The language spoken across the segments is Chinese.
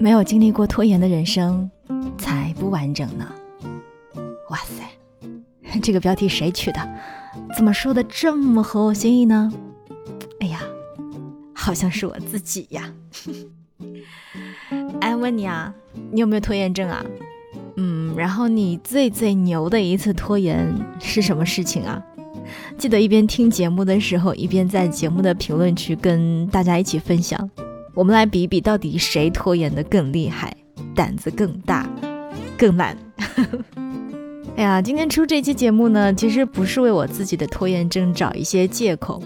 没有经历过拖延的人生才不完整呢。哇塞，这个标题谁取的？怎么说的这么合我心意呢？哎呀，好像是我自己呀。哎，问你啊，你有没有拖延症啊？嗯，然后你最最牛的一次拖延是什么事情啊？记得一边听节目的时候，一边在节目的评论区跟大家一起分享。我们来比一比，到底谁拖延的更厉害，胆子更大，更懒。哎呀，今天出这期节目呢，其实不是为我自己的拖延症找一些借口，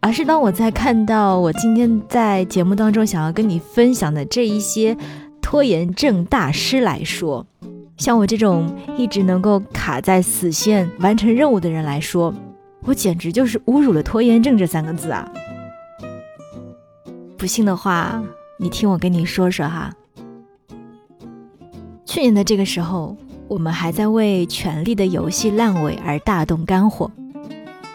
而是当我在看到我今天在节目当中想要跟你分享的这一些拖延症大师来说，像我这种一直能够卡在死线完成任务的人来说，我简直就是侮辱了拖延症这三个字啊！不信的话，你听我跟你说说哈。去年的这个时候。我们还在为《权力的游戏》烂尾而大动肝火。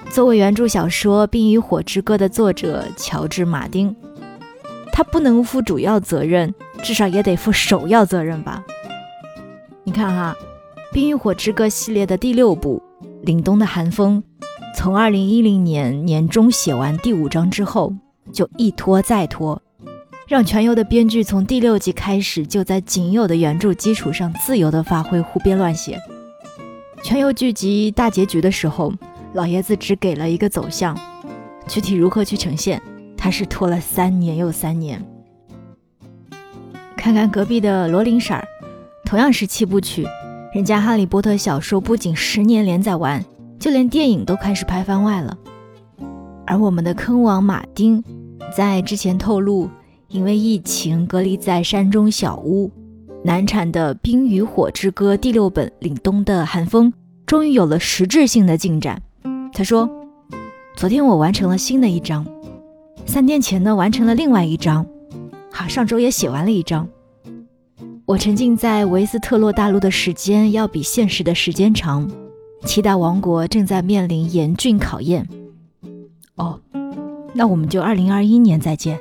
作为原著小说《冰与火之歌》的作者乔治·马丁，他不能负主要责任，至少也得负首要责任吧？你看哈，《冰与火之歌》系列的第六部《凛冬的寒风》，从2010年年中写完第五章之后，就一拖再拖。让全游的编剧从第六集开始就在仅有的原著基础上自由的发挥，胡编乱写。全游剧集大结局的时候，老爷子只给了一个走向，具体如何去呈现，他是拖了三年又三年。看看隔壁的罗琳婶儿，同样是七部曲，人家哈利波特小说不仅十年连载完，就连电影都开始拍番外了。而我们的坑王马丁，在之前透露。因为疫情隔离在山中小屋，难产的《冰与火之歌》第六本《凛冬的寒风》终于有了实质性的进展。他说：“昨天我完成了新的一章，三天前呢完成了另外一章，好，上周也写完了一章。我沉浸在维斯特洛大陆的时间要比现实的时间长，七大王国正在面临严峻考验。哦，那我们就二零二一年再见。”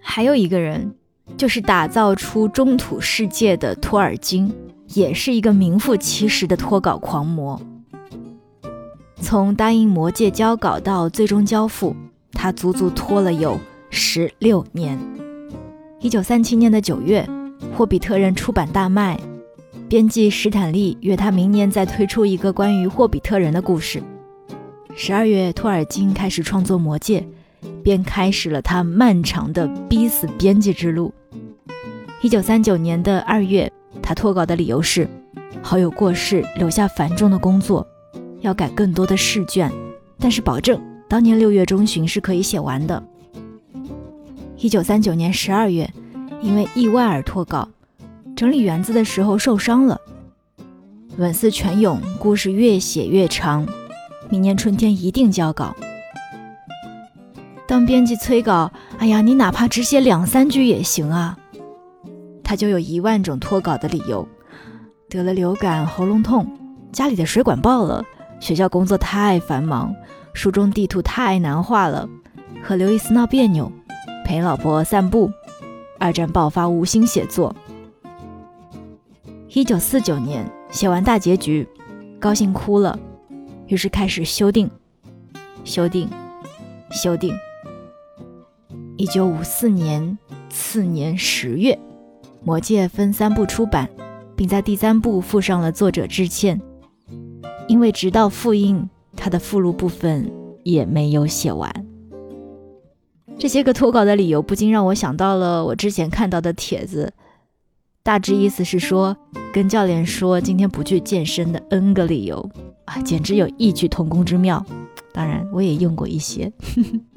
还有一个人，就是打造出中土世界的托尔金，也是一个名副其实的脱稿狂魔。从答应魔界交稿到最终交付，他足足拖了有十六年。一九三七年的九月，《霍比特人》出版大卖，编辑史坦利约他明年再推出一个关于霍比特人的故事。十二月，托尔金开始创作魔戒。便开始了他漫长的逼死编辑之路。一九三九年的二月，他脱稿的理由是好友过世，留下繁重的工作，要改更多的试卷，但是保证当年六月中旬是可以写完的。一九三九年十二月，因为意外而脱稿，整理园子的时候受伤了。文思泉涌，故事越写越长，明年春天一定交稿。当编辑催稿，哎呀，你哪怕只写两三句也行啊。他就有一万种脱稿的理由：得了流感、喉咙痛，家里的水管爆了，学校工作太繁忙，书中地图太难画了，和刘易斯闹别扭，陪老婆散步，二战爆发无心写作。一九四九年写完大结局，高兴哭了，于是开始修订，修订，修订。一九五四年次年十月，《魔戒》分三部出版，并在第三部附上了作者致歉。因为直到复印，他的附录部分也没有写完。这些个脱稿的理由，不禁让我想到了我之前看到的帖子，大致意思是说，跟教练说今天不去健身的 N 个理由啊，简直有异曲同工之妙。当然，我也用过一些。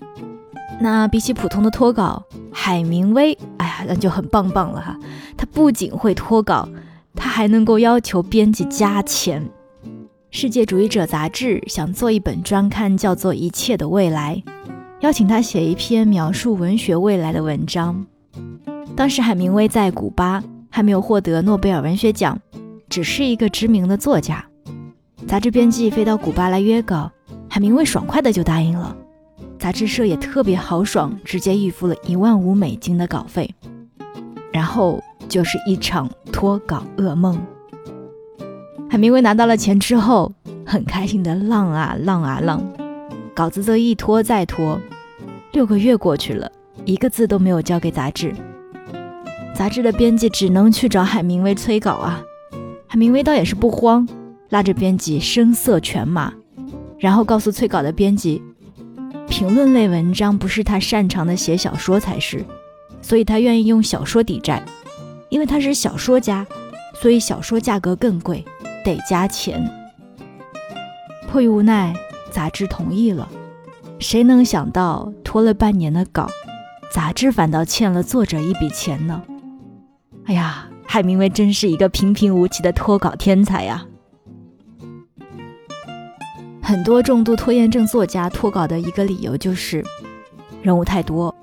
那比起普通的脱稿，海明威，哎呀，那就很棒棒了哈。他不仅会脱稿，他还能够要求编辑加钱。世界主义者杂志想做一本专刊，叫做《一切的未来》，邀请他写一篇描述文学未来的文章。当时海明威在古巴，还没有获得诺贝尔文学奖，只是一个知名的作家。杂志编辑飞到古巴来约稿，海明威爽快的就答应了。杂志社也特别豪爽，直接预付了一万五美金的稿费。然后就是一场脱稿噩梦。海明威拿到了钱之后，很开心的浪啊浪啊浪，稿子则一拖再拖。六个月过去了，一个字都没有交给杂志。杂志的编辑只能去找海明威催稿啊。海明威倒也是不慌，拉着编辑声色犬马，然后告诉催稿的编辑。评论类文章不是他擅长的，写小说才是，所以他愿意用小说抵债，因为他是小说家，所以小说价格更贵，得加钱。迫于无奈，杂志同意了。谁能想到拖了半年的稿，杂志反倒欠了作者一笔钱呢？哎呀，海明威真是一个平平无奇的脱稿天才呀！很多重度拖延症作家脱稿的一个理由就是，人物太多，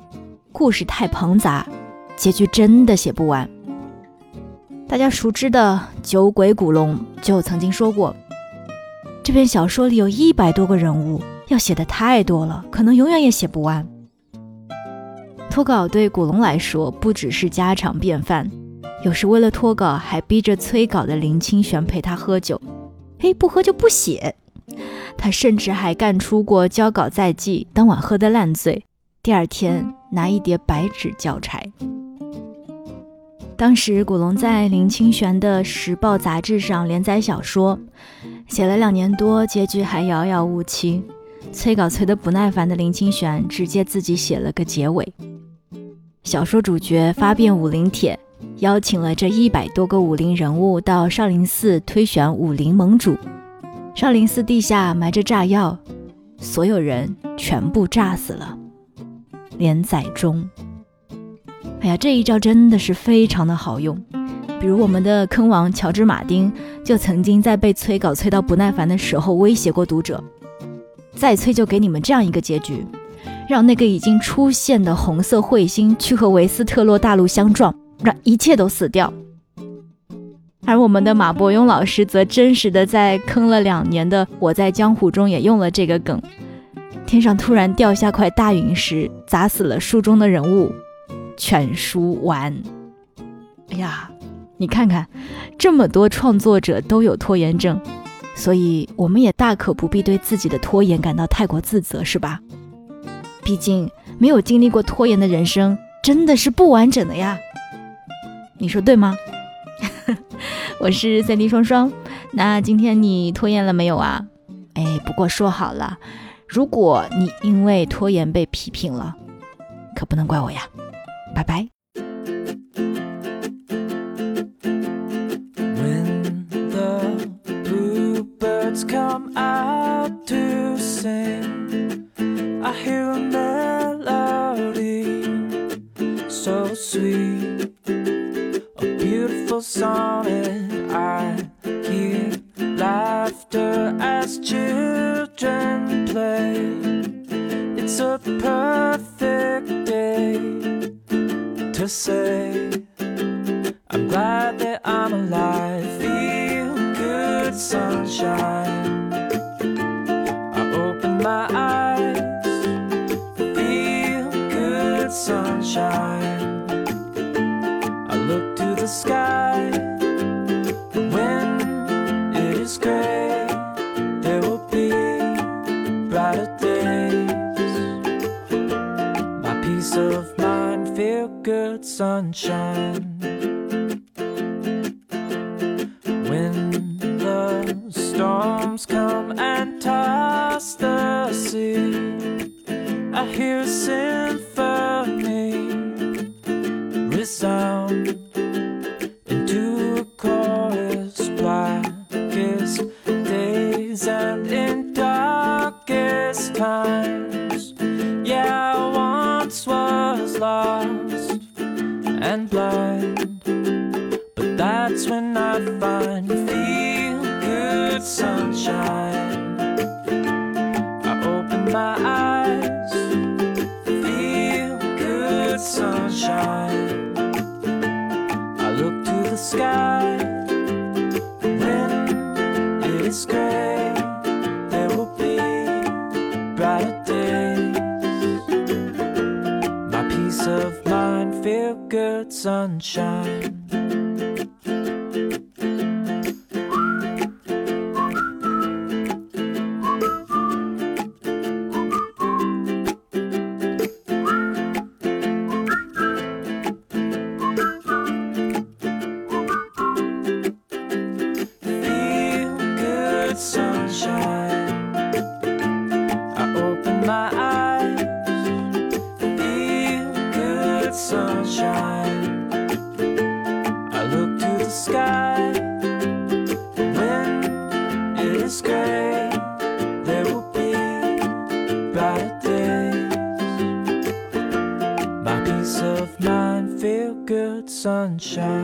故事太庞杂，结局真的写不完。大家熟知的酒鬼古龙就曾经说过，这篇小说里有一百多个人物，要写的太多了，可能永远也写不完。脱稿对古龙来说不只是家常便饭，有时为了脱稿还逼着催稿的林清玄陪他喝酒，嘿，不喝就不写。他甚至还干出过交稿在即，当晚喝得烂醉，第二天拿一叠白纸交差。当时古龙在林清玄的《时报》杂志上连载小说，写了两年多，结局还遥遥无期。催稿催得不耐烦的林清玄直接自己写了个结尾。小说主角发遍武林帖，邀请了这一百多个武林人物到少林寺推选武林盟主。少林寺地下埋着炸药，所有人全部炸死了。连载中，哎呀，这一招真的是非常的好用。比如我们的坑王乔治·马丁，就曾经在被催稿催到不耐烦的时候，威胁过读者：再催就给你们这样一个结局，让那个已经出现的红色彗星去和维斯特洛大陆相撞，让一切都死掉。而我们的马伯庸老师则真实的在坑了两年的《我在江湖》中也用了这个梗：天上突然掉下块大陨石，砸死了书中的人物，全书完。哎呀，你看看，这么多创作者都有拖延症，所以我们也大可不必对自己的拖延感到太过自责，是吧？毕竟没有经历过拖延的人生真的是不完整的呀，你说对吗？我是三 D 双双，那今天你拖延了没有啊？哎，不过说好了，如果你因为拖延被批评了，可不能怪我呀。拜拜。song and. I hear laughter as children play. It's a perfect day to say. Sea, I hear a symphony resound into a chorus. Blackest days and in darkest times, yeah, I once was lost and blind. But that's when I find feel good sunshine. It is gray. There will be brighter days. My peace of mind feel good sunshine. Sunshine.